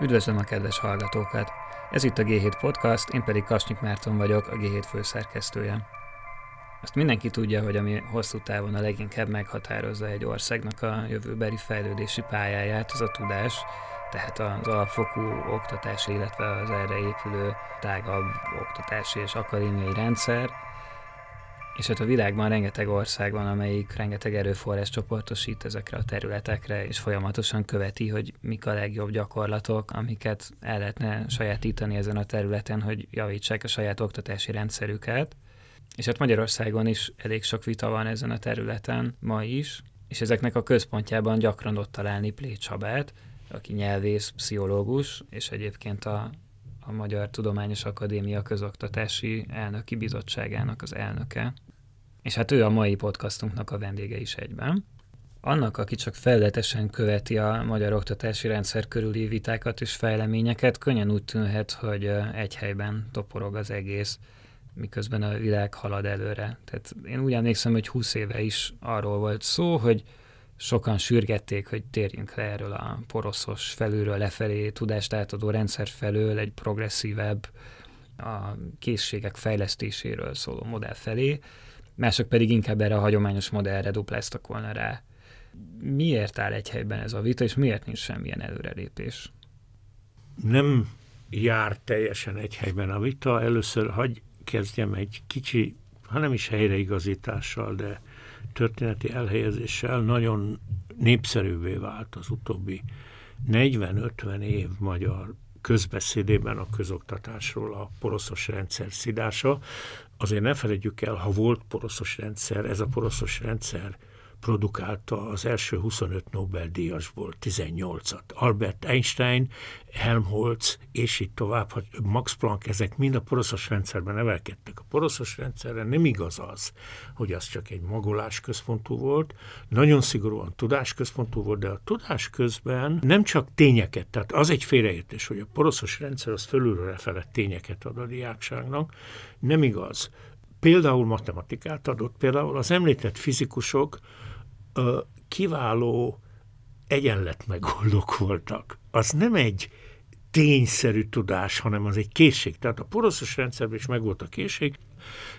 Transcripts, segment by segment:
Üdvözlöm a kedves hallgatókat! Ez itt a G7 Podcast, én pedig Kasnyik Márton vagyok, a G7 főszerkesztője. Azt mindenki tudja, hogy ami hosszú távon a leginkább meghatározza egy országnak a jövőbeli fejlődési pályáját, az a tudás, tehát az alapfokú oktatási, illetve az erre épülő tágabb oktatási és akadémiai rendszer, és hát a világban rengeteg ország van, amelyik rengeteg erőforrás csoportosít ezekre a területekre, és folyamatosan követi, hogy mik a legjobb gyakorlatok, amiket el lehetne sajátítani ezen a területen, hogy javítsák a saját oktatási rendszerüket. És hát Magyarországon is elég sok vita van ezen a területen ma is, és ezeknek a központjában gyakran ott találni Plécsabát, aki nyelvész, pszichológus, és egyébként a, a Magyar Tudományos Akadémia Közoktatási Elnöki Bizottságának az elnöke. És hát ő a mai podcastunknak a vendége is egyben. Annak, aki csak felületesen követi a magyar oktatási rendszer körüli vitákat és fejleményeket, könnyen úgy tűnhet, hogy egy helyben toporog az egész, miközben a világ halad előre. Tehát én úgy emlékszem, hogy 20 éve is arról volt szó, hogy sokan sürgették, hogy térjünk le erről a poroszos felülről lefelé tudást átadó rendszer felől egy progresszívebb, a készségek fejlesztéséről szóló modell felé, mások pedig inkább erre a hagyományos modellre dupláztak volna rá. Miért áll egy helyben ez a vita, és miért nincs semmilyen előrelépés? Nem jár teljesen egy helyben a vita. Először hagy kezdjem egy kicsi, hanem is helyreigazítással, de történeti elhelyezéssel nagyon népszerűvé vált az utóbbi 40-50 év magyar közbeszédében a közoktatásról a poroszos rendszer szidása. Azért ne felejtjük el, ha volt poroszos rendszer, ez a poroszos rendszer produkálta az első 25 Nobel-díjasból 18-at. Albert Einstein, Helmholtz, és így tovább, Max Planck, ezek mind a poroszos rendszerben nevelkedtek. A poroszos rendszerre nem igaz az, hogy az csak egy magolás központú volt, nagyon szigorúan tudásközpontú volt, de a tudás közben nem csak tényeket, tehát az egy félreértés, hogy a poroszos rendszer az fölülről felett tényeket ad a diákságnak, nem igaz. Például matematikát adott, például az említett fizikusok kiváló egyenletmegoldók voltak. Az nem egy tényszerű tudás, hanem az egy készség. Tehát a poroszos rendszerben is megvolt a készség,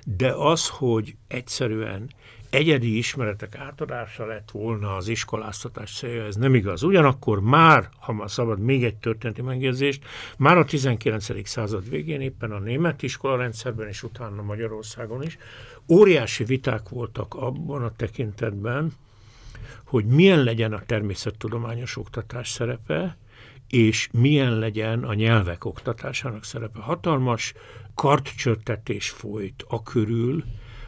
de az, hogy egyszerűen egyedi ismeretek átadása lett volna az iskoláztatás célja, ez nem igaz. Ugyanakkor már, ha már szabad még egy történeti megjegyzést, már a 19. század végén éppen a német iskolarendszerben és utána Magyarországon is óriási viták voltak abban a tekintetben, hogy milyen legyen a természettudományos oktatás szerepe, és milyen legyen a nyelvek oktatásának szerepe. Hatalmas kartcsörtetés folyt a körül,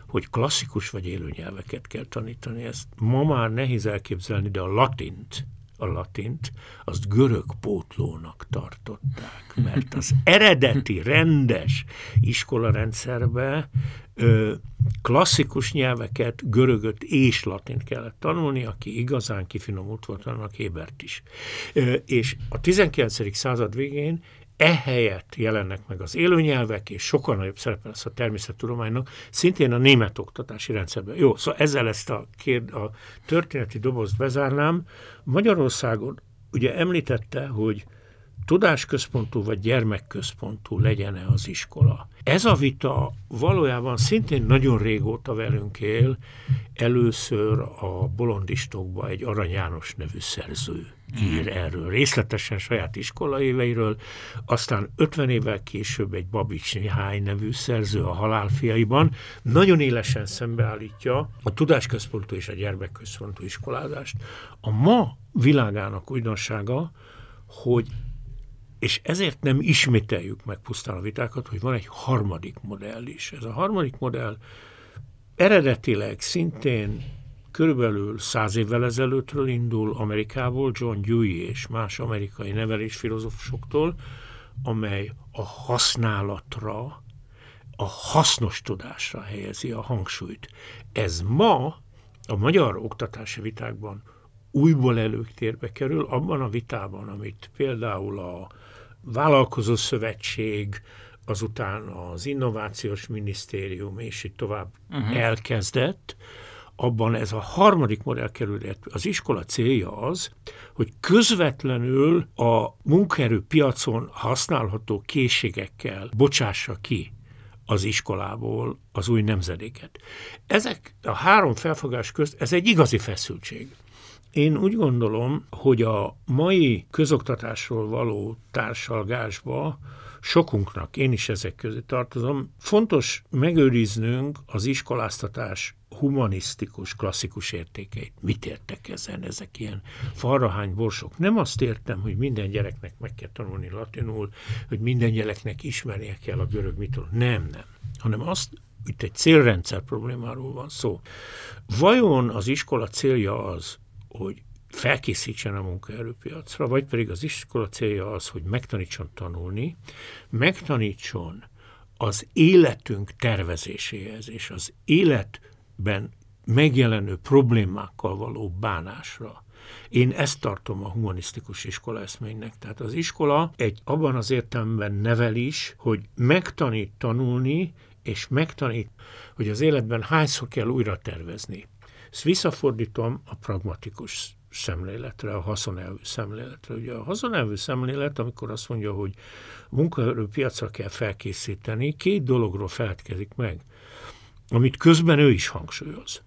hogy klasszikus vagy élő nyelveket kell tanítani. Ezt ma már nehéz elképzelni, de a latint, a latint, azt görög pótlónak tartották, mert az eredeti, rendes iskolarendszerbe ö, klasszikus nyelveket, görögöt és latint kellett tanulni, aki igazán kifinomult volt, annak Hébert is. Ö, és a 19. század végén ehelyett jelennek meg az élőnyelvek, és sokkal nagyobb szerepe lesz a természettudománynak, szintén a német oktatási rendszerben. Jó, szóval ezzel ezt a, kérd, a történeti dobozt bezárnám. Magyarországon ugye említette, hogy tudásközpontú vagy gyermekközpontú legyen-e az iskola. Ez a vita valójában szintén nagyon régóta velünk él. Először a Bolondistokba egy Arany János nevű szerző ír erről részletesen saját iskola éveiről, aztán 50 évvel később egy Babics Mihály nevű szerző a halálfiaiban nagyon élesen szembeállítja a tudásközpontú és a gyermekközpontú iskolázást. A ma világának újdonsága, hogy és ezért nem ismételjük meg pusztán a vitákat, hogy van egy harmadik modell is. Ez a harmadik modell eredetileg szintén körülbelül száz évvel ezelőttről indul Amerikából, John Dewey és más amerikai nevelésfilozófusoktól, amely a használatra, a hasznos tudásra helyezi a hangsúlyt. Ez ma a magyar oktatási vitákban újból előtérbe kerül, abban a vitában, amit például a Vállalkozó Szövetség, azután az Innovációs Minisztérium, és így tovább uh-huh. elkezdett, abban ez a harmadik modell kerül, az iskola célja az, hogy közvetlenül a munkaerőpiacon használható készségekkel bocsássa ki az iskolából az új nemzedéket. Ezek a három felfogás közt, ez egy igazi feszültség. Én úgy gondolom, hogy a mai közoktatásról való társalgásba sokunknak, én is ezek közé tartozom, fontos megőriznünk az iskoláztatás humanisztikus, klasszikus értékeit. Mit értek ezen? Ezek ilyen farrahány borsok. Nem azt értem, hogy minden gyereknek meg kell tanulni latinul, hogy minden gyereknek ismernie kell a görög mitől. Nem, nem. Hanem azt, itt egy célrendszer problémáról van szó. Vajon az iskola célja az, hogy felkészítsen a munkaerőpiacra, vagy pedig az iskola célja az, hogy megtanítson tanulni, megtanítson az életünk tervezéséhez és az életben megjelenő problémákkal való bánásra. Én ezt tartom a humanisztikus iskola eszménynek. Tehát az iskola egy abban az értelemben nevel is, hogy megtanít tanulni, és megtanít, hogy az életben hányszor kell újra tervezni. Ezt visszafordítom a pragmatikus szemléletre, a haszonelvű szemléletre. Ugye a haszonelvű szemlélet, amikor azt mondja, hogy munkaerőpiacra kell felkészíteni, két dologról feledkezik meg, amit közben ő is hangsúlyoz.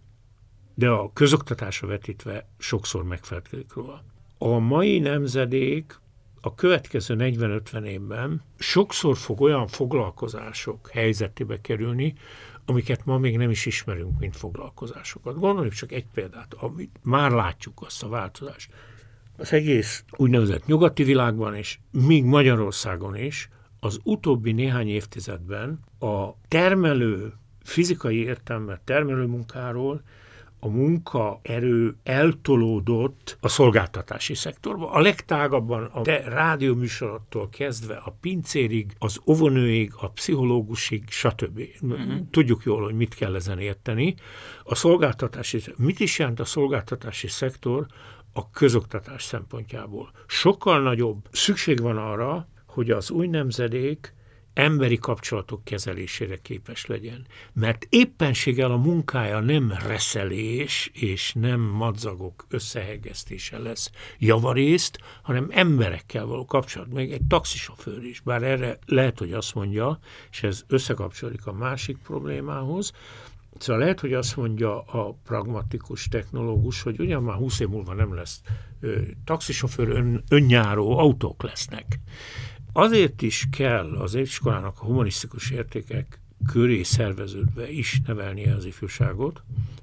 De a közoktatásra vetítve sokszor megfelelkezik róla. A mai nemzedék a következő 40-50 évben sokszor fog olyan foglalkozások helyzetébe kerülni, amiket ma még nem is ismerünk, mint foglalkozásokat. Gondoljuk csak egy példát, amit már látjuk azt a változást. Az egész úgynevezett nyugati világban, és még Magyarországon is, az utóbbi néhány évtizedben a termelő, fizikai értelme termelő munkáról a munkaerő eltolódott a szolgáltatási szektorba. A legtágabban a rádióműsorottól kezdve a pincérig, az óvonőig, a pszichológusig, stb. Uh-huh. Tudjuk jól, hogy mit kell ezen érteni. A szolgáltatási, mit is jelent a szolgáltatási szektor a közoktatás szempontjából? Sokkal nagyobb szükség van arra, hogy az új nemzedék emberi kapcsolatok kezelésére képes legyen. Mert éppenséggel a munkája nem reszelés és nem madzagok összehegesztése lesz javarészt, hanem emberekkel való kapcsolat. Meg egy taxisofőr is, bár erre lehet, hogy azt mondja, és ez összekapcsolódik a másik problémához, Szóval lehet, hogy azt mondja a pragmatikus technológus, hogy ugyan már 20 év múlva nem lesz ö, taxisofőr, ön, önnyáró autók lesznek. Azért is kell az iskolának a humanisztikus értékek köré szerveződve is nevelnie az ifjúságot,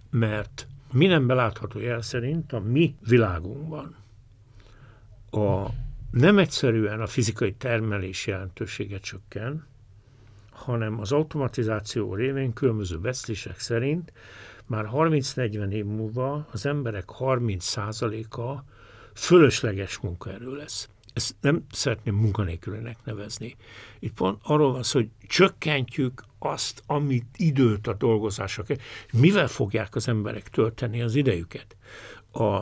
mert minden belátható jel szerint a mi világunkban a nem egyszerűen a fizikai termelés jelentősége csökken, hanem az automatizáció révén különböző beszélések szerint már 30-40 év múlva az emberek 30%-a fölösleges munkaerő lesz ezt nem szeretném munkanélkülinek nevezni. Itt pont arról van szó, hogy csökkentjük azt, amit időt a dolgozásra. Mivel fogják az emberek tölteni az idejüket? A,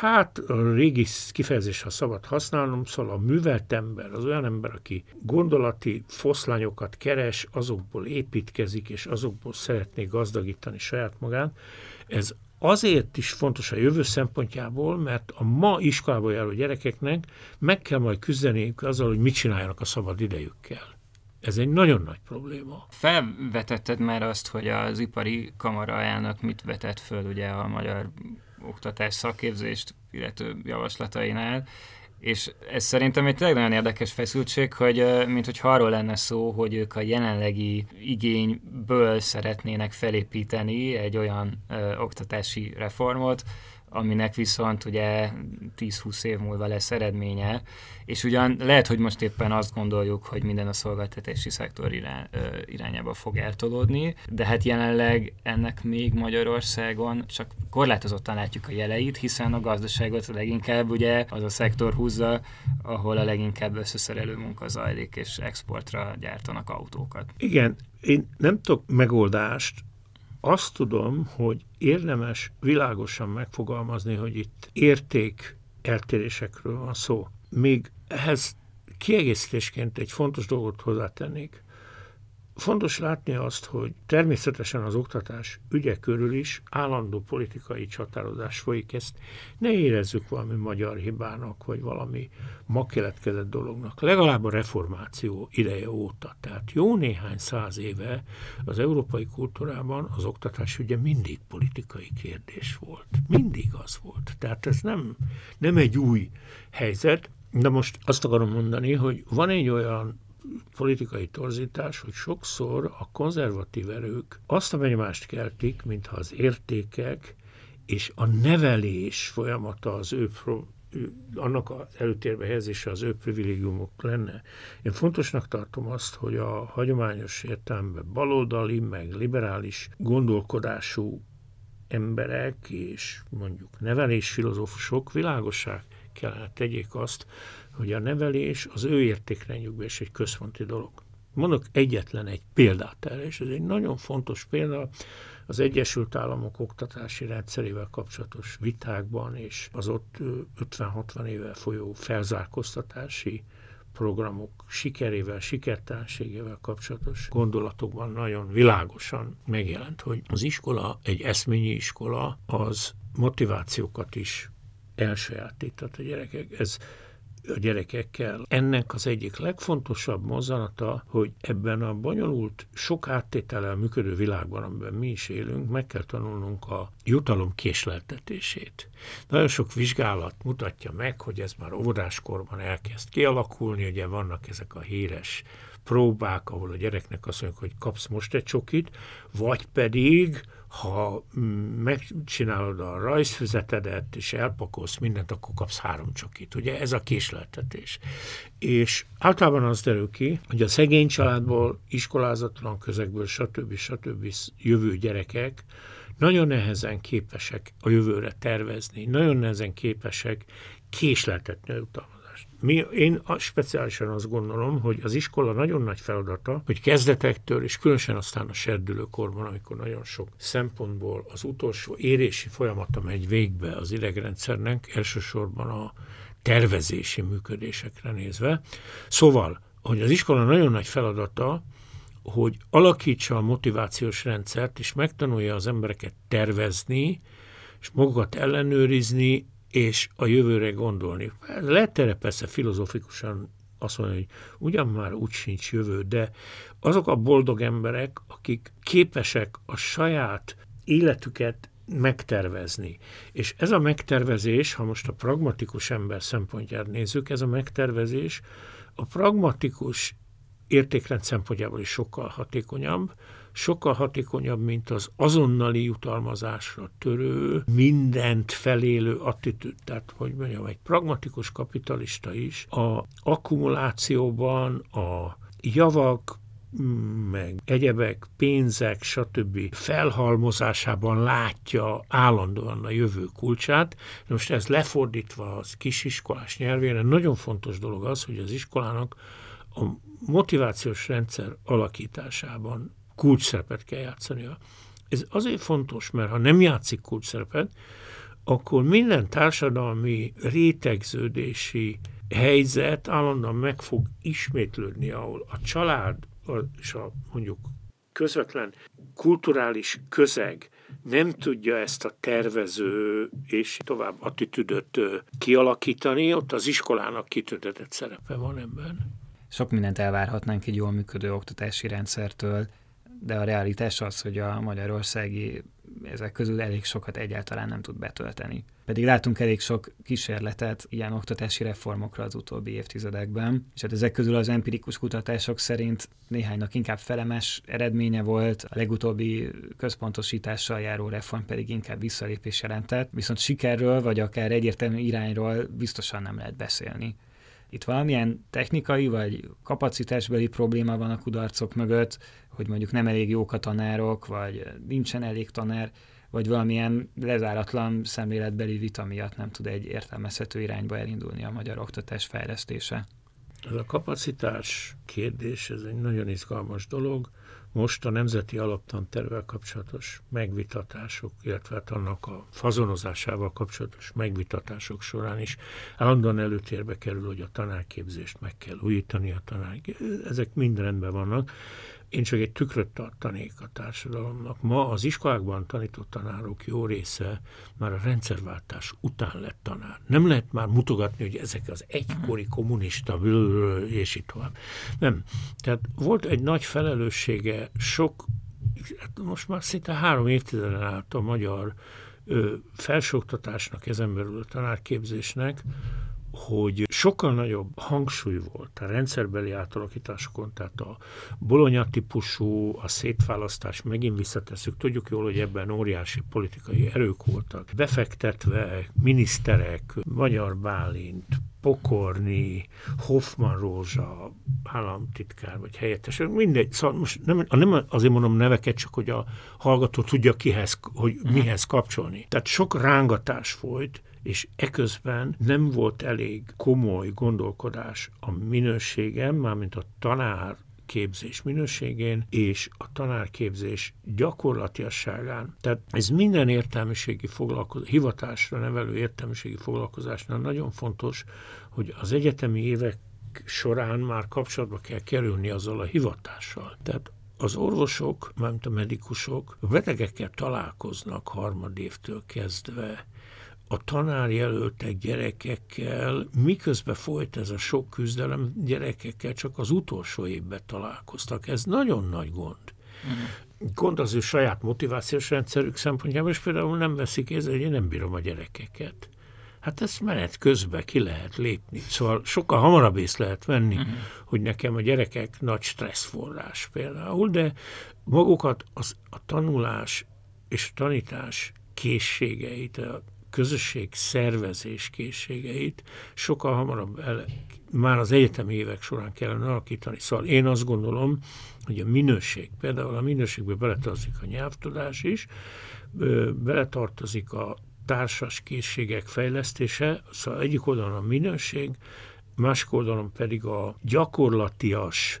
hát a régi kifejezés, ha szabad használnom, szóval a művelt ember, az olyan ember, aki gondolati foszlányokat keres, azokból építkezik, és azokból szeretné gazdagítani saját magát, ez azért is fontos a jövő szempontjából, mert a ma iskolába járó gyerekeknek meg kell majd küzdeni azzal, hogy mit csináljanak a szabad idejükkel. Ez egy nagyon nagy probléma. Felvetetted már azt, hogy az ipari kamara elnök mit vetett föl ugye a magyar oktatás szakképzést, illető javaslatainál, és ez szerintem egy tényleg nagyon érdekes feszültség, hogy mint hogy arról lenne szó, hogy ők a jelenlegi igényből szeretnének felépíteni egy olyan ö, oktatási reformot, aminek viszont ugye 10-20 év múlva lesz eredménye, és ugyan lehet, hogy most éppen azt gondoljuk, hogy minden a szolgáltatási szektor irány, irányába fog eltolódni, de hát jelenleg ennek még Magyarországon csak korlátozottan látjuk a jeleit, hiszen a gazdaságot leginkább ugye az a szektor húzza, ahol a leginkább összeszerelő munka zajlik, és exportra gyártanak autókat. Igen, én nem tudok megoldást azt tudom, hogy érdemes világosan megfogalmazni, hogy itt érték eltérésekről van szó. Még ehhez kiegészítésként egy fontos dolgot hozzátennék, Fontos látni azt, hogy természetesen az oktatás ügye körül is állandó politikai csatározás folyik, ezt ne érezzük valami magyar hibának, vagy valami ma keletkezett dolognak. Legalább a reformáció ideje óta, tehát jó néhány száz éve az európai kultúrában az oktatás ügye mindig politikai kérdés volt. Mindig az volt. Tehát ez nem, nem egy új helyzet, de most azt akarom mondani, hogy van egy olyan politikai torzítás, hogy sokszor a konzervatív erők azt a benyomást keltik, mintha az értékek és a nevelés folyamata az ő annak az előtérbe helyezése az ő privilégiumok lenne. Én fontosnak tartom azt, hogy a hagyományos értelemben baloldali, meg liberális gondolkodású emberek és mondjuk nevelésfilozófusok világosság kellene tegyék azt, hogy a nevelés az ő értékrendjükben is egy központi dolog. Mondok egyetlen egy példát erre, és ez egy nagyon fontos példa az Egyesült Államok oktatási rendszerével kapcsolatos vitákban, és az ott 50-60 éve folyó felzárkóztatási programok sikerével, sikertelenségével kapcsolatos gondolatokban nagyon világosan megjelent, hogy az iskola, egy eszményi iskola, az motivációkat is elsajátíthat a gyerekek. Ez a gyerekekkel. Ennek az egyik legfontosabb mozzanata, hogy ebben a bonyolult, sok áttétellel működő világban, amiben mi is élünk, meg kell tanulnunk a jutalom késleltetését. Nagyon sok vizsgálat mutatja meg, hogy ez már óvodáskorban elkezd kialakulni, ugye vannak ezek a híres próbák, ahol a gyereknek azt mondjuk, hogy kapsz most egy csokit, vagy pedig ha megcsinálod a rajzfüzetedet, és elpakolsz mindent, akkor kapsz három csokit. Ugye ez a késleltetés. És általában az derül ki, hogy a szegény családból, iskolázatlan közegből, stb. stb. jövő gyerekek nagyon nehezen képesek a jövőre tervezni, nagyon nehezen képesek késleltetni a utalmat mi, én speciálisan azt gondolom, hogy az iskola nagyon nagy feladata, hogy kezdetektől, és különösen aztán a serdülőkorban, amikor nagyon sok szempontból az utolsó érési folyamata megy végbe az idegrendszernek, elsősorban a tervezési működésekre nézve. Szóval, hogy az iskola nagyon nagy feladata, hogy alakítsa a motivációs rendszert, és megtanulja az embereket tervezni, és magukat ellenőrizni, és a jövőre gondolni. Lehet erre persze filozofikusan azt mondani, hogy ugyan már úgy sincs jövő, de azok a boldog emberek, akik képesek a saját életüket megtervezni. És ez a megtervezés, ha most a pragmatikus ember szempontját nézzük, ez a megtervezés a pragmatikus értékrend szempontjából is sokkal hatékonyabb, sokkal hatékonyabb, mint az azonnali jutalmazásra törő, mindent felélő attitűd. Tehát, hogy mondjam, egy pragmatikus kapitalista is a akkumulációban a javak, meg egyebek, pénzek, stb. felhalmozásában látja állandóan a jövő kulcsát. Most ez lefordítva az kisiskolás nyelvére, nagyon fontos dolog az, hogy az iskolának a motivációs rendszer alakításában kulcs szerepet kell játszania. Ez azért fontos, mert ha nem játszik kulcs szerepet, akkor minden társadalmi rétegződési helyzet állandóan meg fog ismétlődni, ahol a család és a mondjuk közvetlen kulturális közeg nem tudja ezt a tervező és tovább attitűdöt kialakítani, ott az iskolának kitöltetett szerepe van ebben. Sok mindent elvárhatnánk egy jól működő oktatási rendszertől, de a realitás az, hogy a magyarországi ezek közül elég sokat egyáltalán nem tud betölteni. Pedig látunk elég sok kísérletet ilyen oktatási reformokra az utóbbi évtizedekben, és hát ezek közül az empirikus kutatások szerint néhánynak inkább felemes eredménye volt, a legutóbbi központosítással járó reform pedig inkább visszalépés jelentett, viszont sikerről vagy akár egyértelmű irányról biztosan nem lehet beszélni. Itt valamilyen technikai vagy kapacitásbeli probléma van a kudarcok mögött, hogy mondjuk nem elég jók a tanárok, vagy nincsen elég tanár, vagy valamilyen lezáratlan szemléletbeli vita miatt nem tud egy értelmezhető irányba elindulni a magyar oktatás fejlesztése. Ez a kapacitás kérdés, ez egy nagyon izgalmas dolog. Most a Nemzeti Alaptantervel kapcsolatos megvitatások, illetve hát annak a fazonozásával kapcsolatos megvitatások során is állandóan előtérbe kerül, hogy a tanárképzést meg kell újítani, a tanár... ezek mind rendben vannak, én csak egy tükröt tartanék a társadalomnak. Ma az iskolákban tanított tanárok jó része már a rendszerváltás után lett tanár. Nem lehet már mutogatni, hogy ezek az egykori kommunista és itt tovább. Nem. Tehát volt egy nagy felelőssége sok, hát most már szinte három évtizeden át a magyar felsőoktatásnak, ezen belül a tanárképzésnek, hogy sokkal nagyobb hangsúly volt a rendszerbeli átalakításokon, tehát a bolonya típusú, a szétválasztás, megint visszatesszük, tudjuk jól, hogy ebben óriási politikai erők voltak, befektetve miniszterek, Magyar Bálint, Pokorni, Hoffman Rózsa, államtitkár vagy helyettes, mindegy, szóval most nem, nem azért mondom neveket, csak hogy a hallgató tudja kihez, hogy mihez kapcsolni. Tehát sok rángatás folyt, és eközben nem volt elég komoly gondolkodás a minőségem, mármint a tanár képzés minőségén és a tanárképzés gyakorlatiasságán. Tehát ez minden értelmiségi foglalkozás, hivatásra nevelő értelmiségi foglalkozásnál nagyon fontos, hogy az egyetemi évek során már kapcsolatba kell kerülni azzal a hivatással. Tehát az orvosok, mármint a medikusok a betegekkel találkoznak harmadévtől kezdve, a tanárjelöltek gyerekekkel, miközben folyt ez a sok küzdelem, gyerekekkel csak az utolsó évben találkoztak. Ez nagyon nagy gond. Uh-huh. Gond az ő saját motivációs rendszerük szempontjából, és például nem veszik észre, hogy én nem bírom a gyerekeket. Hát ezt menet közben ki lehet lépni. Szóval sokkal hamarabb ész lehet venni, uh-huh. hogy nekem a gyerekek nagy stresszforrás például, de magukat az, a tanulás és tanítás készségeit, a közösség szervezés készségeit sokkal hamarabb el, már az egyetemi évek során kellene alakítani. Szóval én azt gondolom, hogy a minőség, például a minőségbe beletartozik a nyelvtudás is, beletartozik a társas készségek fejlesztése, szóval egyik oldalon a minőség, másik oldalon pedig a gyakorlatias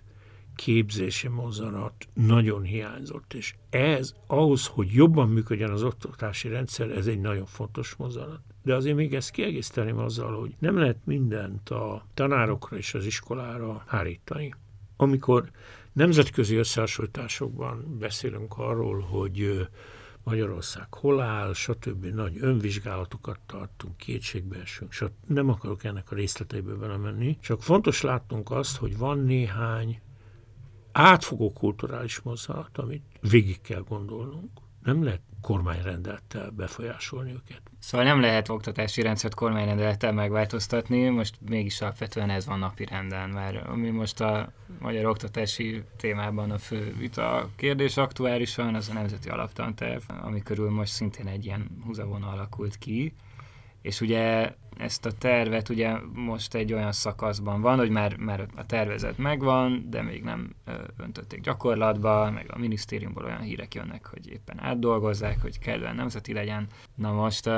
képzési mozzanat nagyon hiányzott, és ez ahhoz, hogy jobban működjön az oktatási rendszer, ez egy nagyon fontos mozzanat. De azért még ezt kiegészíteném azzal, hogy nem lehet mindent a tanárokra és az iskolára hárítani. Amikor nemzetközi összehasonlításokban beszélünk arról, hogy Magyarország hol áll, stb. nagy önvizsgálatokat tartunk, kétségbe esünk, stb. nem akarok ennek a részleteibe belemenni, csak fontos látnunk azt, hogy van néhány átfogó kulturális mozzanat, amit végig kell gondolnunk. Nem lehet kormányrendelettel befolyásolni őket. Szóval nem lehet oktatási rendszert kormányrendelettel megváltoztatni, most mégis alapvetően ez van napi renden, mert ami most a magyar oktatási témában a fő vita kérdés aktuálisan, az a Nemzeti Alaptanterv, ami körül most szintén egy ilyen húzavona alakult ki, és ugye ezt a tervet ugye most egy olyan szakaszban van, hogy már, már a tervezet megvan, de még nem öntötték gyakorlatba, meg a minisztériumból olyan hírek jönnek, hogy éppen átdolgozzák, hogy kellően nemzeti legyen. Na most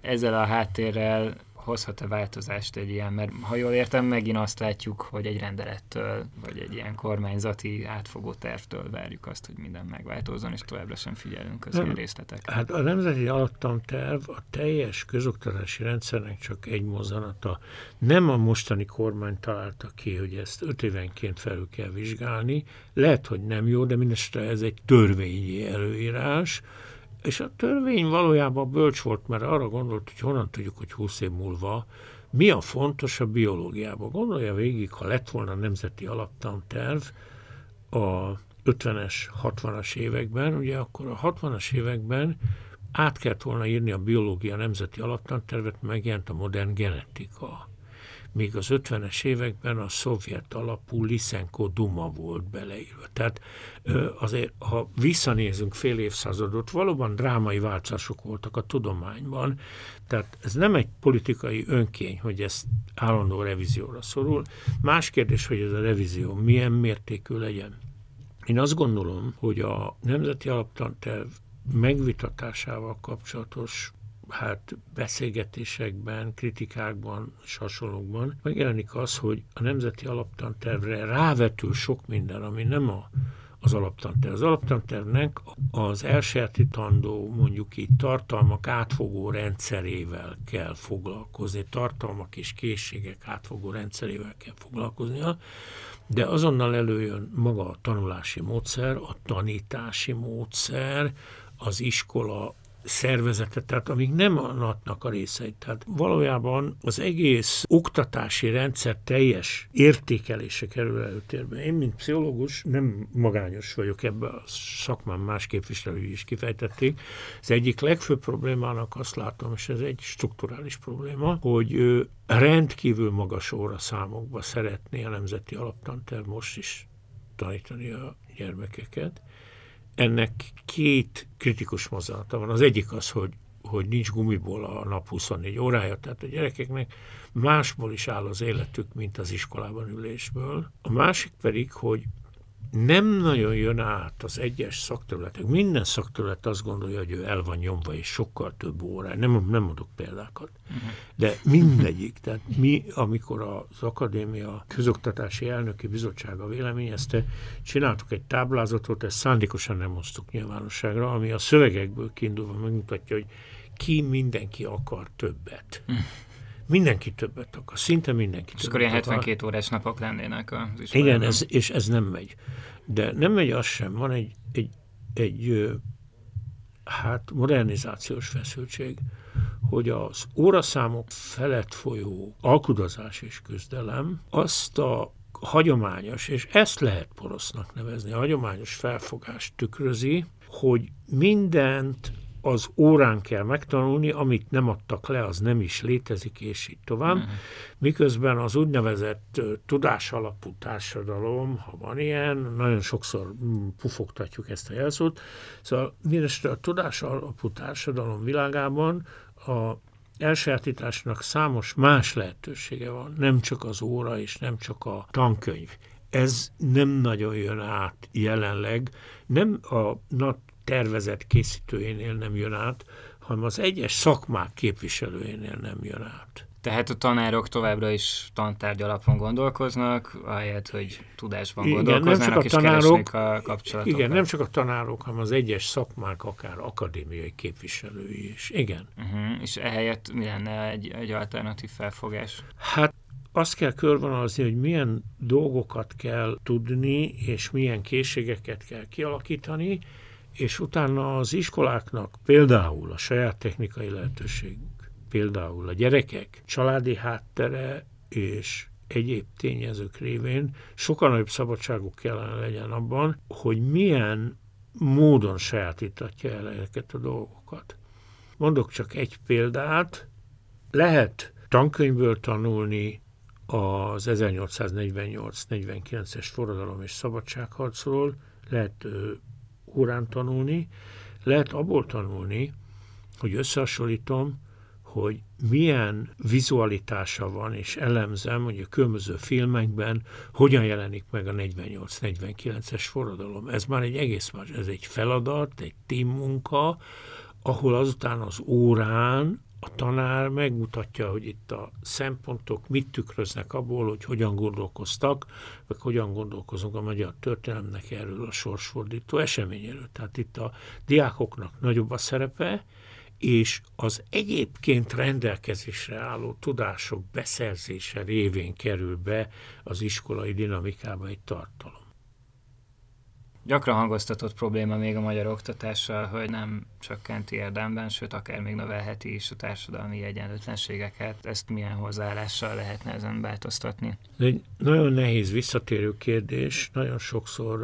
ezzel a háttérrel hozhat-e változást egy ilyen, mert ha jól értem, megint azt látjuk, hogy egy rendelettől, vagy egy ilyen kormányzati átfogó tervtől várjuk azt, hogy minden megváltozzon, és továbbra sem figyelünk az ilyen részletekre. Hát a Nemzeti Alaptanterv a teljes közoktatási rendszernek csak egy mozzanata. Nem a mostani kormány találta ki, hogy ezt öt évenként felül kell vizsgálni. Lehet, hogy nem jó, de mindestre ez egy törvényi előírás, és a törvény valójában bölcs volt, mert arra gondolt, hogy honnan tudjuk, hogy 20 év múlva mi a fontos a biológiában. Gondolja végig, ha lett volna nemzeti alaptanterv a 50-es, 60-as években, ugye akkor a 60-as években át kellett volna írni a biológia nemzeti alaptantervet, megjelent a modern genetika még az 50-es években a szovjet alapú Lysenko Duma volt beleírva. Tehát azért, ha visszanézünk fél évszázadot, valóban drámai változások voltak a tudományban, tehát ez nem egy politikai önkény, hogy ez állandó revízióra szorul. Más kérdés, hogy ez a revízió milyen mértékű legyen. Én azt gondolom, hogy a Nemzeti Alaptanterv megvitatásával kapcsolatos hát beszélgetésekben, kritikákban és hasonlókban megjelenik az, hogy a Nemzeti Alaptantervre rávetül sok minden, ami nem a, az alaptanterv. Az alaptantervnek az elsajátítandó, mondjuk így tartalmak átfogó rendszerével kell foglalkozni, tartalmak és készségek átfogó rendszerével kell foglalkoznia, de azonnal előjön maga a tanulási módszer, a tanítási módszer, az iskola szervezetet, tehát amik nem a NAT-nak a részei. Tehát valójában az egész oktatási rendszer teljes értékelése kerül előtérbe. Én, mint pszichológus, nem magányos vagyok ebben a szakmán, más képviselői is kifejtették. Az egyik legfőbb problémának azt látom, és ez egy strukturális probléma, hogy rendkívül magas óra számokba szeretné a Nemzeti Alaptanterv most is tanítani a gyermekeket, ennek két kritikus mozzanata van. Az egyik az, hogy, hogy nincs gumiból a nap 24 órája, tehát a gyerekeknek másból is áll az életük, mint az iskolában ülésből. A másik pedig, hogy nem nagyon jön át az egyes szakterületek. Minden szakterület azt gondolja, hogy ő el van nyomva, és sokkal több órá. Nem, nem mondok példákat. De mindegyik. Tehát mi, amikor az Akadémia Közoktatási Elnöki Bizottsága véleményezte, csináltuk egy táblázatot, ezt szándékosan nem hoztuk nyilvánosságra, ami a szövegekből kiindulva megmutatja, hogy ki mindenki akar többet. Mindenki többet akar, szinte mindenki És akkor ilyen 72 akar. órás napok lennének az iskolában. Igen, ez, és ez nem megy. De nem megy az sem, van egy, egy, egy hát modernizációs feszültség, hogy az óraszámok felett folyó alkudozás és küzdelem azt a hagyományos, és ezt lehet porosznak nevezni, a hagyományos felfogást tükrözi, hogy mindent az órán kell megtanulni, amit nem adtak le, az nem is létezik, és így tovább. Uh-huh. Miközben az úgynevezett tudás alapú társadalom, ha van ilyen, nagyon sokszor mm, pufogtatjuk ezt a jelzót, szóval mindestre a tudás alapú társadalom világában a elsajátításnak számos más lehetősége van, nem csak az óra és nem csak a tankönyv. Ez nem nagyon jön át jelenleg, nem a tervezet készítőjénél nem jön át, hanem az egyes szakmák képviselőjénél nem jön át. Tehát a tanárok továbbra is tantárgy alapon gondolkoznak, ahelyett, hogy tudásban igen, gondolkoznának, és tanárok, keresnék a kapcsolatokat. Igen, nem csak a tanárok, hanem az egyes szakmák, akár akadémiai képviselői is. Igen. Uh-huh. És ehelyett mi lenne egy, egy alternatív felfogás? Hát azt kell körvonalazni, hogy milyen dolgokat kell tudni, és milyen készségeket kell kialakítani, és utána az iskoláknak például a saját technikai lehetőség, például a gyerekek családi háttere és egyéb tényezők révén sokkal nagyobb szabadságuk kellene legyen abban, hogy milyen módon sajátítatja el ezeket a dolgokat. Mondok csak egy példát. Lehet tankönyvből tanulni az 1848-49-es forradalom és szabadságharcról, lehet órán tanulni, lehet abból tanulni, hogy összehasonlítom, hogy milyen vizualitása van, és elemzem, hogy a különböző filmekben hogyan jelenik meg a 48-49-es forradalom. Ez már egy egész más, ez egy feladat, egy team munka, ahol azután az órán a tanár megmutatja, hogy itt a szempontok mit tükröznek abból, hogy hogyan gondolkoztak, vagy hogyan gondolkozunk a magyar történelemnek erről a sorsfordító eseményéről. Tehát itt a diákoknak nagyobb a szerepe, és az egyébként rendelkezésre álló tudások beszerzése révén kerül be az iskolai dinamikába egy tartalom. Gyakran hangoztatott probléma még a magyar oktatással, hogy nem csökkenti érdemben, sőt akár még növelheti is a társadalmi egyenlőtlenségeket. Ezt milyen hozzáállással lehetne ezen változtatni? Ez egy nagyon nehéz visszatérő kérdés, nagyon sokszor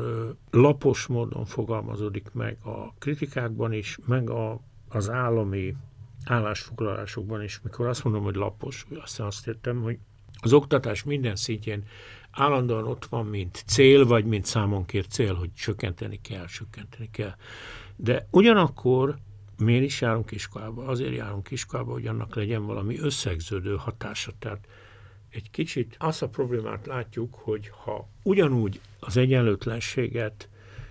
lapos módon fogalmazódik meg a kritikákban is, meg a, az állami állásfoglalásokban is. Mikor azt mondom, hogy lapos, azt azt értem, hogy az oktatás minden szintjén állandóan ott van, mint cél, vagy mint számonkért cél, hogy csökkenteni kell, csökkenteni kell. De ugyanakkor miért is járunk iskolába? Azért járunk iskolába, hogy annak legyen valami összegződő hatása. Tehát egy kicsit azt a problémát látjuk, hogy ha ugyanúgy az egyenlőtlenséget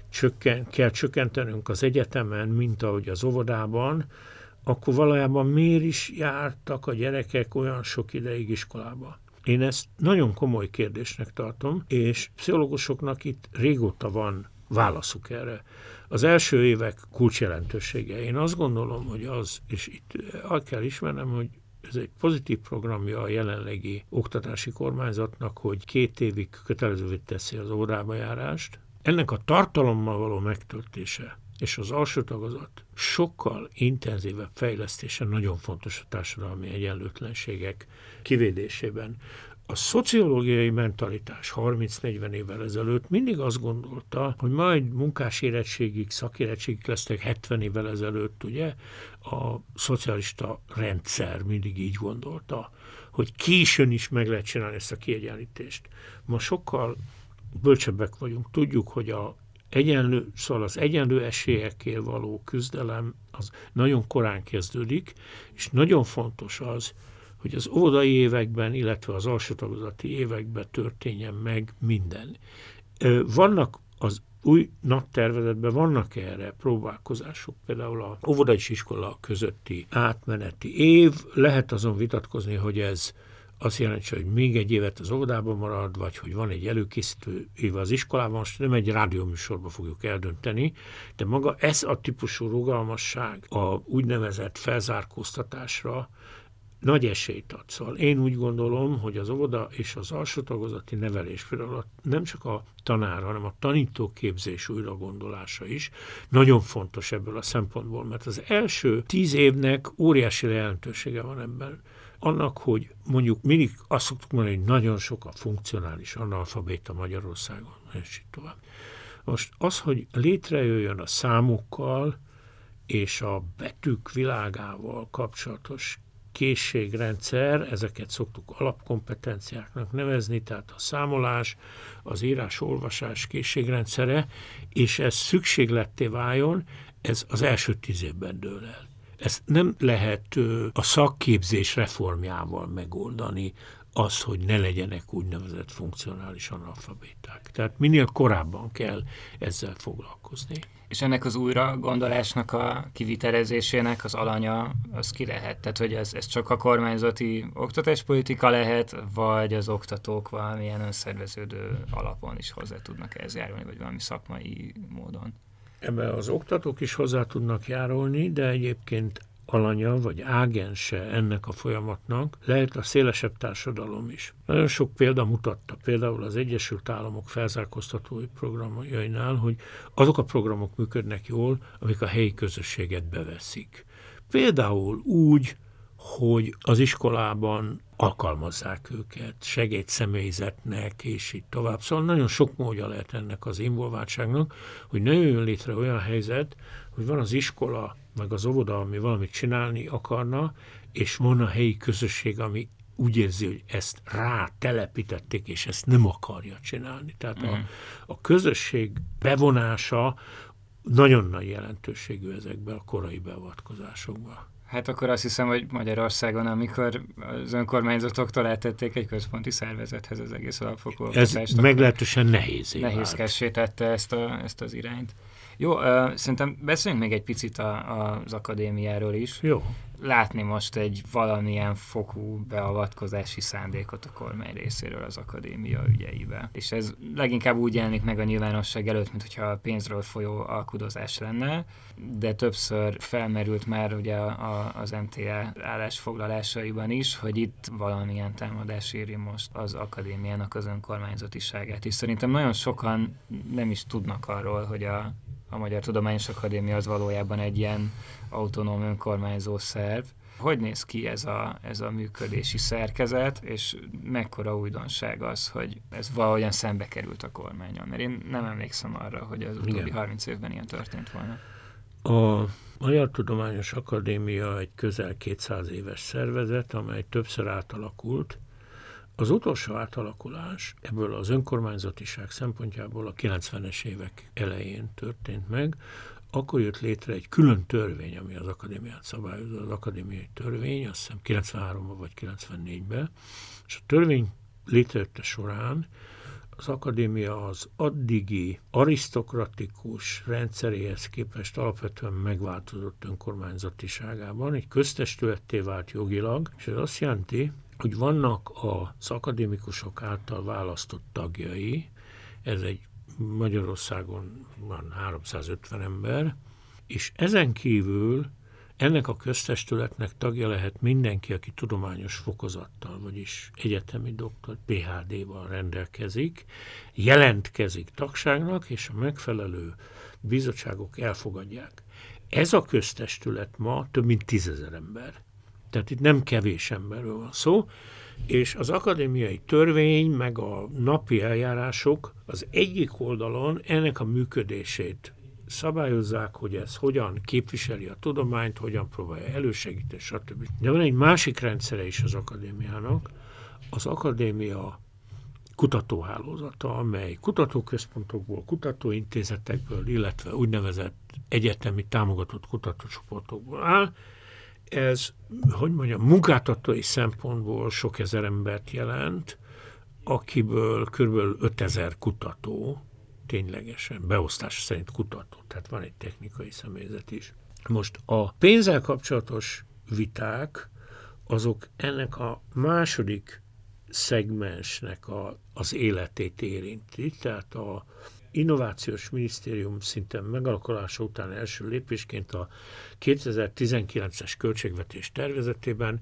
csökken, kell csökkentenünk az egyetemen, mint ahogy az óvodában, akkor valójában miért is jártak a gyerekek olyan sok ideig iskolába? Én ezt nagyon komoly kérdésnek tartom, és pszichológusoknak itt régóta van válaszuk erre. Az első évek kulcsjelentősége. Én azt gondolom, hogy az, és itt el kell ismernem, hogy ez egy pozitív programja a jelenlegi oktatási kormányzatnak, hogy két évig kötelezővé teszi az órába járást. Ennek a tartalommal való megtöltése és az alsó tagozat sokkal intenzívebb fejlesztése nagyon fontos a társadalmi egyenlőtlenségek kivédésében. A szociológiai mentalitás 30-40 évvel ezelőtt mindig azt gondolta, hogy majd munkás érettségig, szakérettségig lesznek 70 évvel ezelőtt, ugye, a szocialista rendszer mindig így gondolta, hogy későn is meg lehet csinálni ezt a kiegyenlítést. Ma sokkal bölcsebbek vagyunk, tudjuk, hogy a egyenlő, szóval az egyenlő esélyekért való küzdelem az nagyon korán kezdődik, és nagyon fontos az, hogy az óvodai években, illetve az alsótagozati években történjen meg minden. Vannak az új naptervezetben vannak erre próbálkozások, például a óvodai iskola közötti átmeneti év, lehet azon vitatkozni, hogy ez azt jelenti, hogy még egy évet az óvodában marad, vagy hogy van egy előkészítő éve az iskolában, most nem egy rádióműsorban fogjuk eldönteni, de maga ez a típusú rugalmasság a úgynevezett felzárkóztatásra nagy esélyt ad. Szóval én úgy gondolom, hogy az óvoda és az alsó tagozati nevelés, például nem csak a tanár, hanem a tanítóképzés újra gondolása is nagyon fontos ebből a szempontból, mert az első tíz évnek óriási jelentősége van ebben annak, hogy mondjuk mindig azt szoktuk mondani, hogy nagyon sok a funkcionális analfabéta Magyarországon, és így tovább. Most az, hogy létrejöjjön a számokkal és a betűk világával kapcsolatos készségrendszer, ezeket szoktuk alapkompetenciáknak nevezni, tehát a számolás, az írás-olvasás készségrendszere, és ez szükségletté váljon, ez az első tíz évben dől el. Ezt nem lehet a szakképzés reformjával megoldani, az, hogy ne legyenek úgynevezett funkcionális analfabéták. Tehát minél korábban kell ezzel foglalkozni. És ennek az újra gondolásnak a kivitelezésének az alanya az ki lehet? Tehát, hogy ez, ez csak a kormányzati oktatáspolitika lehet, vagy az oktatók valamilyen önszerveződő alapon is hozzá tudnak ehhez járulni, vagy valami szakmai módon? Ebbe az oktatók is hozzá tudnak járulni, de egyébként alanya vagy ágense ennek a folyamatnak lehet a szélesebb társadalom is. Nagyon sok példa mutatta, például az Egyesült Államok felzárkóztatói programjainál, hogy azok a programok működnek jól, amik a helyi közösséget beveszik. Például úgy, hogy az iskolában alkalmazzák őket, segédszemélyzetnek, és így tovább. Szóval nagyon sok módja lehet ennek az involváltságnak, hogy ne jöjjön létre olyan helyzet, hogy van az iskola, meg az óvoda, ami valamit csinálni akarna, és van a helyi közösség, ami úgy érzi, hogy ezt rá telepítették, és ezt nem akarja csinálni. Tehát a, mhm. a közösség bevonása nagyon nagy jelentőségű ezekben a korai beavatkozásokban. Hát akkor azt hiszem, hogy Magyarországon, amikor az önkormányzatoktól eltették egy központi szervezethez az egész alapfokú Ez meglehetősen nehéz. Nehézkessé tette ezt, a, ezt az irányt. Jó, uh, szerintem beszéljünk még egy picit a, a, az akadémiáról is. Jó. Látni most egy valamilyen fokú beavatkozási szándékot a kormány részéről az akadémia ügyeibe. És ez leginkább úgy jelenik meg a nyilvánosság előtt, mint hogyha a pénzről folyó alkudozás lenne, de többször felmerült már ugye a, az MTA állásfoglalásaiban is, hogy itt valamilyen támadás éri most az akadémiának az önkormányzatiságát. És szerintem nagyon sokan nem is tudnak arról, hogy a a Magyar Tudományos Akadémia az valójában egy ilyen autonóm önkormányzó szerv. Hogy néz ki ez a, ez a működési szerkezet, és mekkora újdonság az, hogy ez valahogyan szembe került a kormányon? Mert én nem emlékszem arra, hogy az utóbbi Igen. 30 évben ilyen történt volna. A Magyar Tudományos Akadémia egy közel 200 éves szervezet, amely többször átalakult, az utolsó átalakulás ebből az önkormányzatiság szempontjából a 90-es évek elején történt meg, akkor jött létre egy külön törvény, ami az akadémiát szabályozza, az akadémiai törvény, azt hiszem 93-ban vagy 94-ben, és a törvény létrejötte során az akadémia az addigi arisztokratikus rendszeréhez képest alapvetően megváltozott önkormányzatiságában, egy köztestületté vált jogilag, és ez azt jelenti, hogy vannak az akadémikusok által választott tagjai, ez egy Magyarországon van 350 ember, és ezen kívül ennek a köztestületnek tagja lehet mindenki, aki tudományos fokozattal, vagyis egyetemi doktor, PHD-val rendelkezik, jelentkezik tagságnak, és a megfelelő bizottságok elfogadják. Ez a köztestület ma több mint tízezer ember. Tehát itt nem kevés emberről van szó, és az akadémiai törvény, meg a napi eljárások az egyik oldalon ennek a működését szabályozzák, hogy ez hogyan képviseli a tudományt, hogyan próbálja elősegíteni, stb. De van egy másik rendszere is az akadémiának, az akadémia kutatóhálózata, amely kutatóközpontokból, kutatóintézetekből, illetve úgynevezett egyetemi támogatott kutatócsoportokból áll. Ez, hogy mondjam, munkáltatói szempontból sok ezer embert jelent, akiből kb. 5000 kutató, ténylegesen, beosztás szerint kutató, tehát van egy technikai személyzet is. Most a pénzzel kapcsolatos viták, azok ennek a második szegmensnek a, az életét érinti, tehát a Innovációs Minisztérium szinten megalakulása után első lépésként a 2019-es költségvetés tervezetében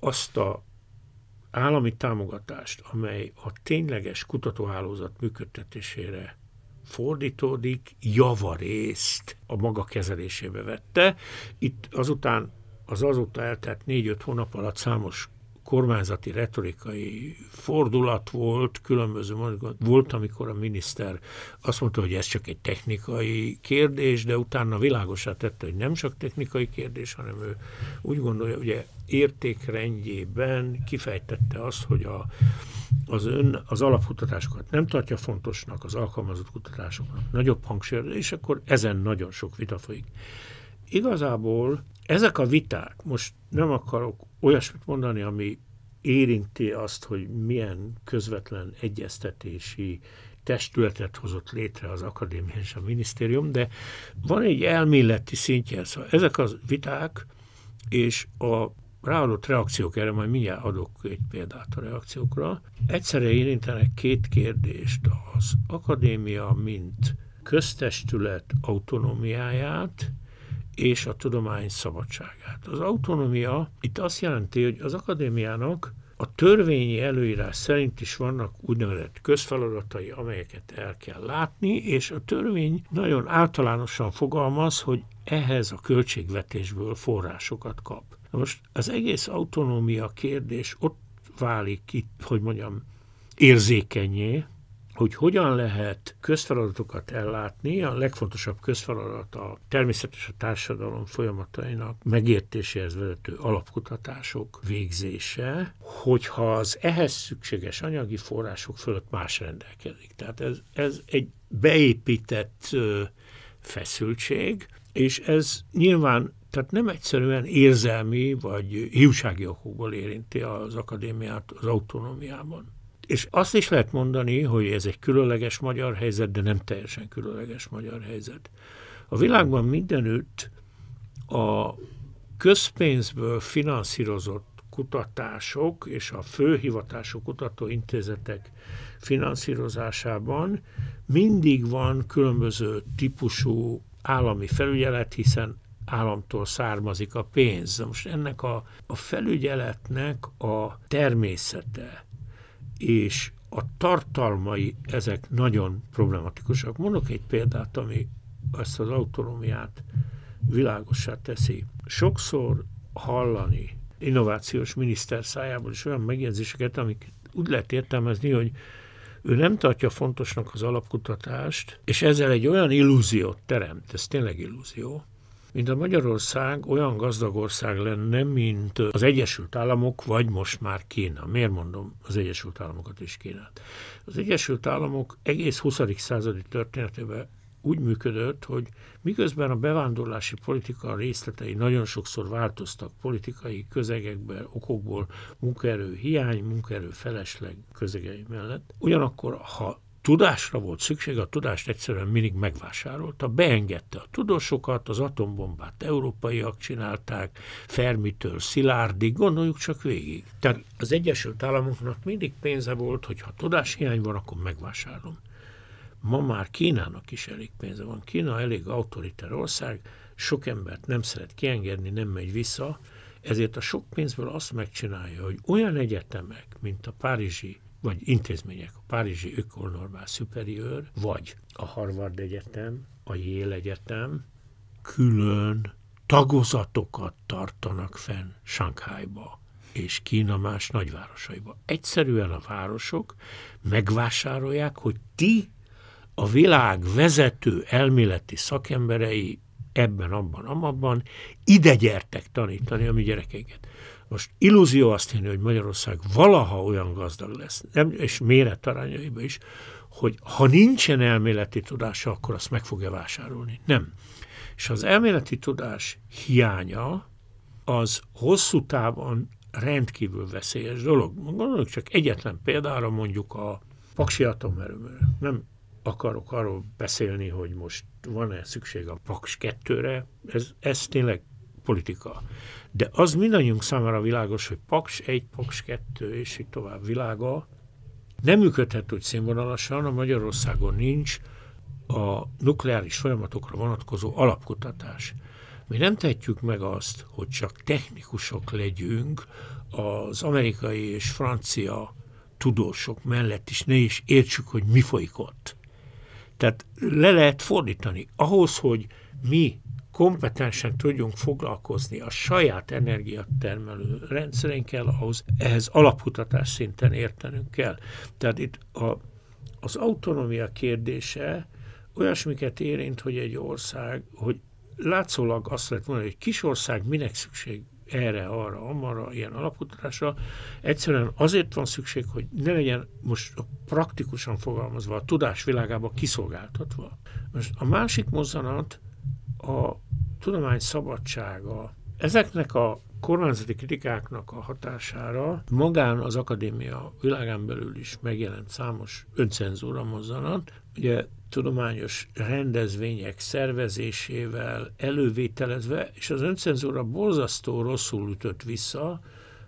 azt a állami támogatást, amely a tényleges kutatóhálózat működtetésére fordítódik, javarészt a maga kezelésébe vette. Itt azután az azóta eltelt négy-öt hónap alatt számos kormányzati retorikai fordulat volt, különböző volt, amikor a miniszter azt mondta, hogy ez csak egy technikai kérdés, de utána világosá tette, hogy nem csak technikai kérdés, hanem ő úgy gondolja, ugye értékrendjében kifejtette azt, hogy a, az, ön, az alapkutatásokat nem tartja fontosnak, az alkalmazott kutatásoknak nagyobb hangsúlyra, és akkor ezen nagyon sok vita folyik. Igazából ezek a viták, most nem akarok olyasmit mondani, ami érinti azt, hogy milyen közvetlen egyeztetési testületet hozott létre az akadémia és a minisztérium, de van egy elméleti szintje. Szóval ezek a viták és a ráadott reakciók, erre majd mindjárt adok egy példát a reakciókra, egyszerre érintenek két kérdést. Az akadémia, mint köztestület autonómiáját, és a tudomány szabadságát. Az autonómia itt azt jelenti, hogy az akadémiának a törvényi előírás szerint is vannak úgynevezett közfeladatai, amelyeket el kell látni, és a törvény nagyon általánosan fogalmaz, hogy ehhez a költségvetésből forrásokat kap. Most az egész autonómia kérdés ott válik itt, hogy mondjam, érzékenyé, hogy hogyan lehet közfeladatokat ellátni. A legfontosabb közfeladat a természetes a társadalom folyamatainak megértéséhez vezető alapkutatások végzése, hogyha az ehhez szükséges anyagi források fölött más rendelkezik. Tehát ez, ez egy beépített feszültség, és ez nyilván tehát nem egyszerűen érzelmi vagy hiúsági okokból érinti az akadémiát az autonómiában. És azt is lehet mondani, hogy ez egy különleges magyar helyzet, de nem teljesen különleges magyar helyzet. A világban mindenütt a közpénzből finanszírozott kutatások és a főhivatású kutatóintézetek finanszírozásában mindig van különböző típusú állami felügyelet, hiszen államtól származik a pénz. Most ennek a, a felügyeletnek a természete, és a tartalmai ezek nagyon problematikusak. Mondok egy példát, ami ezt az autonómiát világossá teszi. Sokszor hallani innovációs miniszter szájából is olyan megjegyzéseket, amik úgy lehet értelmezni, hogy ő nem tartja fontosnak az alapkutatást, és ezzel egy olyan illúziót teremt, ez tényleg illúzió, mint a Magyarország olyan gazdag ország lenne, mint az Egyesült Államok, vagy most már Kína. Miért mondom az Egyesült Államokat és Kínát? Az Egyesült Államok egész 20. századi történetében úgy működött, hogy miközben a bevándorlási politika részletei nagyon sokszor változtak politikai közegekben, okokból, munkaerő hiány, munkaerő felesleg közegei mellett, ugyanakkor, ha tudásra volt szükség, a tudást egyszerűen mindig megvásárolta, beengedte a tudósokat, az atombombát európaiak csinálták, Fermitől Szilárdig, gondoljuk csak végig. Tehát az Egyesült Államoknak mindig pénze volt, hogy ha tudáshiány van, akkor megvásárolom. Ma már Kínának is elég pénze van. Kína elég autoritár ország, sok embert nem szeret kiengedni, nem megy vissza, ezért a sok pénzből azt megcsinálja, hogy olyan egyetemek, mint a Párizsi, vagy intézmények, a Párizsi Ökolnormál Superior, vagy a Harvard Egyetem, a Yale Egyetem külön tagozatokat tartanak fenn Sankhájba és Kína más nagyvárosaiba. Egyszerűen a városok megvásárolják, hogy ti a világ vezető elméleti szakemberei ebben, abban, amabban, ide gyertek tanítani a mi gyerekeiket. Most illúzió azt hinni, hogy Magyarország valaha olyan gazdag lesz, nem, és méretarányaiban is, hogy ha nincsen elméleti tudása, akkor azt meg fogja vásárolni. Nem. És az elméleti tudás hiánya az hosszú távon rendkívül veszélyes dolog. Gondolok csak egyetlen példára mondjuk a Paksi atomerőműre. Nem akarok arról beszélni, hogy most van-e szükség a Paks 2-re, ez, ez tényleg politika. De az mindannyiunk számára világos, hogy Paks 1, Paks 2 és így tovább világa nem működhet úgy színvonalasan, a Magyarországon nincs a nukleáris folyamatokra vonatkozó alapkutatás. Mi nem tehetjük meg azt, hogy csak technikusok legyünk az amerikai és francia tudósok mellett is, ne is értsük, hogy mi folyik ott. Tehát le lehet fordítani. Ahhoz, hogy mi kompetensen tudjunk foglalkozni a saját energiatermelő rendszerünkkel, ahhoz ehhez alapkutatás szinten értenünk kell. Tehát itt a, az autonómia kérdése olyasmiket érint, hogy egy ország, hogy látszólag azt lehet mondani, hogy kis ország minek szükség erre, arra, amarra, ilyen alapkutatásra. Egyszerűen azért van szükség, hogy ne legyen most praktikusan fogalmazva a tudás világába kiszolgáltatva. Most a másik mozzanat a tudomány szabadsága. Ezeknek a kormányzati kritikáknak a hatására magán az akadémia világán belül is megjelent számos öncenzúra mozzanat. Ugye tudományos rendezvények szervezésével elővételezve, és az öncenzúra borzasztó rosszul ütött vissza,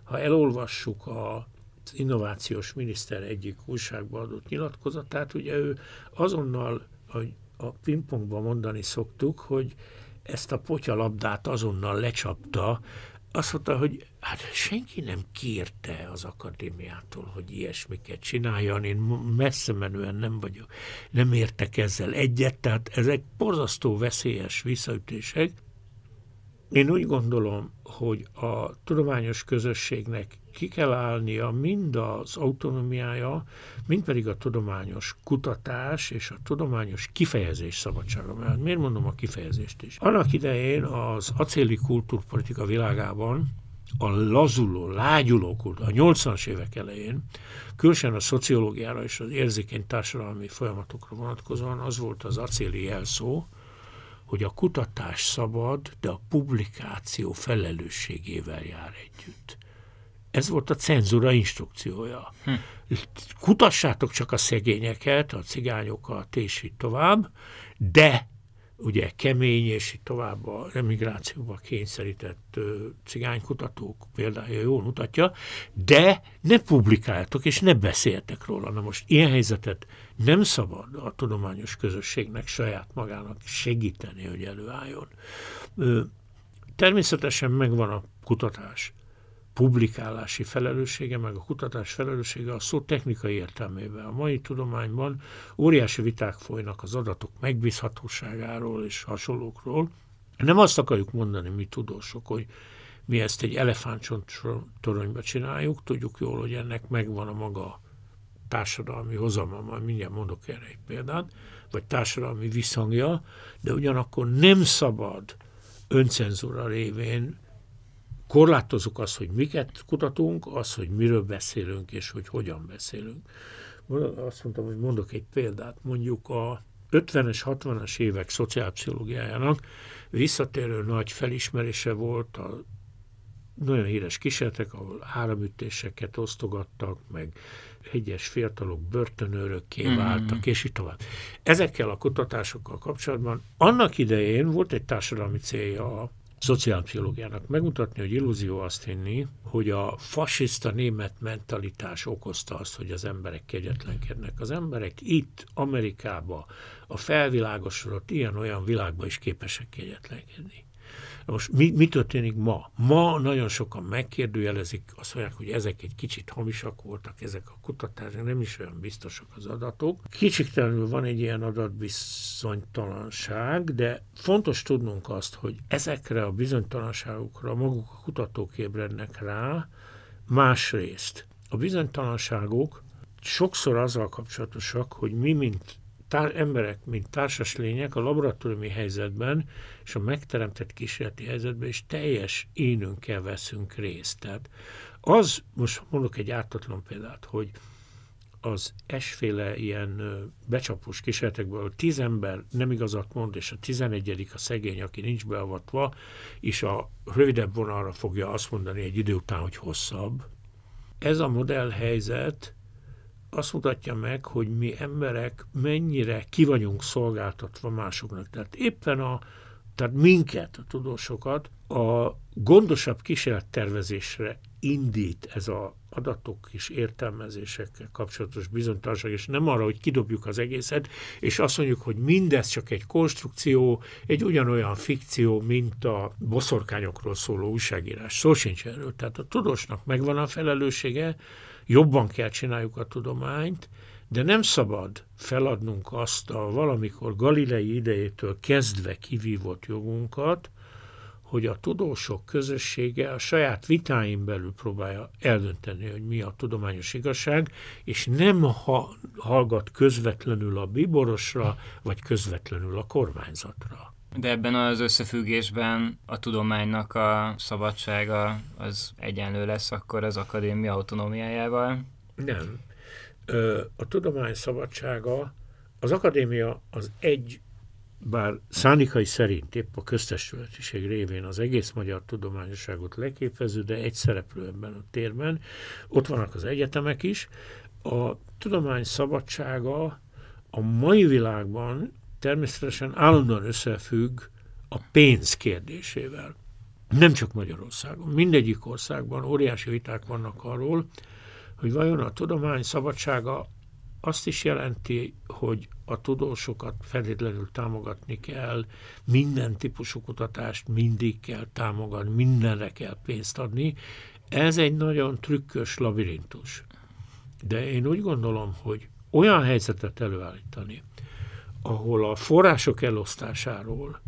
ha elolvassuk a innovációs miniszter egyik újságban adott nyilatkozatát, ugye ő azonnal, hogy a pingpongban mondani szoktuk, hogy ezt a potyalabdát azonnal lecsapta azt mondta, hogy hát senki nem kérte az akadémiától, hogy ilyesmiket csináljon, én messze menően nem vagyok, nem értek ezzel egyet, tehát ezek borzasztó veszélyes visszaütések. Én úgy gondolom, hogy a tudományos közösségnek ki kell állnia mind az autonómiája, mind pedig a tudományos kutatás és a tudományos kifejezés szabadsága. Mert miért mondom a kifejezést is? Annak idején az acéli kultúrpolitika világában a lazuló, lágyuló kult, a 80-as évek elején, különösen a szociológiára és az érzékeny társadalmi folyamatokra vonatkozóan az volt az acéli jelszó, hogy a kutatás szabad, de a publikáció felelősségével jár együtt. Ez volt a cenzúra instrukciója. Hm. Kutassátok csak a szegényeket, a cigányokat, és így tovább, de ugye kemény és így tovább a emigrációba kényszerített ö, cigánykutatók példája jól mutatja, de ne publikáltok és ne beszéltek róla. Na most ilyen helyzetet nem szabad a tudományos közösségnek saját magának segíteni, hogy előálljon. Természetesen megvan a kutatás publikálási felelőssége, meg a kutatás felelőssége a szó technikai értelmében. A mai tudományban óriási viták folynak az adatok megbízhatóságáról és hasonlókról. Nem azt akarjuk mondani mi tudósok, hogy mi ezt egy elefántcsont toronyba csináljuk, tudjuk jól, hogy ennek megvan a maga társadalmi hozama, majd mindjárt mondok erre egy példát, vagy társadalmi visszhangja, de ugyanakkor nem szabad öncenzúra révén korlátozunk azt, hogy miket kutatunk, az, hogy miről beszélünk, és hogy hogyan beszélünk. Azt mondtam, hogy mondok egy példát. Mondjuk a 50-es, 60-as évek szociálpszichológiájának visszatérő nagy felismerése volt a nagyon híres kísérletek, ahol háromütéseket osztogattak, meg egyes fiatalok börtönőrökké mm. váltak, és így tovább. Ezekkel a kutatásokkal kapcsolatban annak idején volt egy társadalmi célja a szociálpszichológiának megmutatni, hogy illúzió azt hinni, hogy a fasiszta német mentalitás okozta azt, hogy az emberek kegyetlenkednek. Az emberek itt, Amerikában, a felvilágosodott ilyen-olyan világban is képesek kegyetlenkedni. Most mi, mi történik ma? Ma nagyon sokan megkérdőjelezik, azt mondják, hogy ezek egy kicsit hamisak voltak, ezek a kutatások, nem is olyan biztosak az adatok. Kicsiktelenül van egy ilyen adatbizonytalanság, de fontos tudnunk azt, hogy ezekre a bizonytalanságokra maguk a kutatók ébrednek rá, másrészt. A bizonytalanságok sokszor azzal kapcsolatosak, hogy mi, mint tár, emberek, mint társas lények a laboratóriumi helyzetben és a megteremtett kísérleti helyzetben is teljes énünkkel veszünk részt. Tehát az, most mondok egy ártatlan példát, hogy az esféle ilyen becsapós kísérletekből, tíz ember nem igazat mond, és a tizenegyedik a szegény, aki nincs beavatva, és a rövidebb vonalra fogja azt mondani egy idő után, hogy hosszabb. Ez a modellhelyzet azt mutatja meg, hogy mi emberek mennyire ki vagyunk szolgáltatva másoknak. Tehát éppen a, tehát minket, a tudósokat a gondosabb kísérlettervezésre indít ez a adatok és értelmezésekkel kapcsolatos bizonytalanság, és nem arra, hogy kidobjuk az egészet, és azt mondjuk, hogy mindez csak egy konstrukció, egy ugyanolyan fikció, mint a boszorkányokról szóló újságírás. Szó sincs erről. Tehát a tudósnak megvan a felelőssége, jobban kell csináljuk a tudományt, de nem szabad feladnunk azt a valamikor Galilei idejétől kezdve kivívott jogunkat, hogy a tudósok közössége a saját vitáin belül próbálja eldönteni, hogy mi a tudományos igazság, és nem ha, hallgat közvetlenül a biborosra, vagy közvetlenül a kormányzatra. De ebben az összefüggésben a tudománynak a szabadsága az egyenlő lesz akkor az akadémia autonómiájával? Nem. A tudomány szabadsága, az akadémia az egy, bár szánikai szerint épp a köztestületiség révén az egész magyar tudományosságot leképező, de egy szereplő ebben a térben. Ott vannak az egyetemek is. A tudomány szabadsága a mai világban természetesen állandóan összefügg a pénz kérdésével. Nem csak Magyarországon, mindegyik országban óriási viták vannak arról, hogy vajon a tudomány szabadsága azt is jelenti, hogy a tudósokat feltétlenül támogatni kell, minden típusú kutatást mindig kell támogatni, mindenre kell pénzt adni. Ez egy nagyon trükkös labirintus. De én úgy gondolom, hogy olyan helyzetet előállítani, ahol a források elosztásáról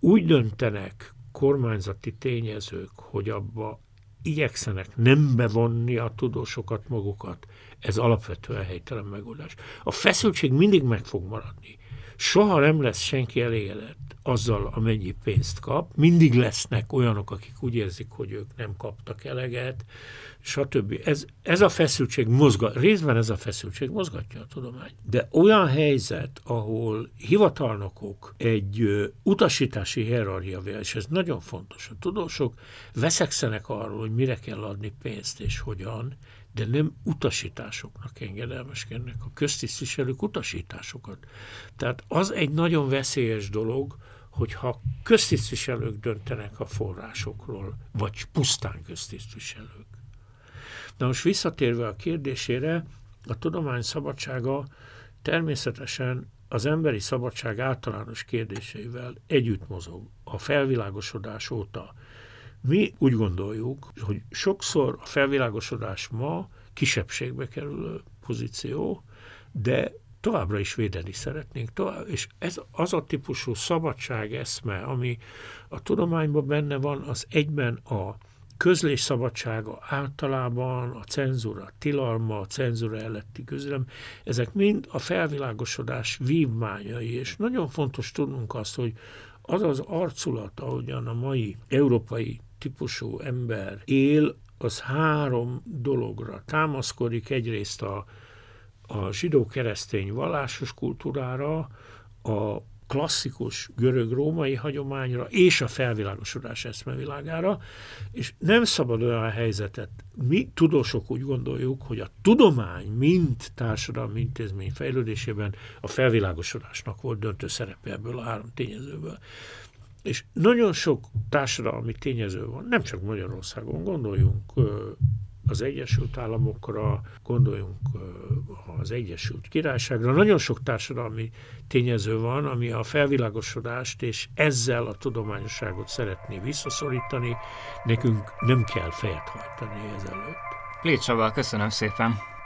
úgy döntenek kormányzati tényezők, hogy abba igyekszenek nem bevonni a tudósokat magukat. Ez alapvetően helytelen megoldás. A feszültség mindig meg fog maradni. Soha nem lesz senki elégedett azzal, amennyi pénzt kap. Mindig lesznek olyanok, akik úgy érzik, hogy ők nem kaptak eleget, stb. Ez, ez a feszültség mozgat, részben ez a feszültség mozgatja a tudomány. De olyan helyzet, ahol hivatalnokok egy ö, utasítási hierarchia, és ez nagyon fontos, a tudósok veszekszenek arról, hogy mire kell adni pénzt és hogyan, de nem utasításoknak engedelmeskednek. A köztisztviselők utasításokat. Tehát az egy nagyon veszélyes dolog, hogyha köztisztviselők döntenek a forrásokról, vagy pusztán köztisztviselők. Na most visszatérve a kérdésére, a tudomány szabadsága természetesen az emberi szabadság általános kérdéseivel együtt mozog a felvilágosodás óta. Mi úgy gondoljuk, hogy sokszor a felvilágosodás ma kisebbségbe kerülő pozíció, de továbbra is védeni szeretnénk. Tovább, és ez az a típusú szabadság eszme, ami a tudományban benne van, az egyben a közlés szabadsága általában, a cenzúra tilalma, a cenzúra elletti közlem, ezek mind a felvilágosodás vívmányai, és nagyon fontos tudnunk azt, hogy az az arculat, ahogyan a mai európai típusú ember él, az három dologra támaszkodik. Egyrészt a, a zsidó-keresztény vallásos kultúrára, a klasszikus görög-római hagyományra és a felvilágosodás eszmevilágára, és nem szabad olyan helyzetet. Mi tudósok úgy gondoljuk, hogy a tudomány, mint társadalmi intézmény fejlődésében a felvilágosodásnak volt döntő szerepe ebből a három tényezőből. És nagyon sok társadalmi tényező van, nem csak Magyarországon, gondoljunk az Egyesült Államokra, gondoljunk az Egyesült Királyságra. Nagyon sok társadalmi tényező van, ami a felvilágosodást és ezzel a tudományosságot szeretné visszaszorítani. Nekünk nem kell fejet hajtani ezelőtt. Légy Csaba, köszönöm szépen!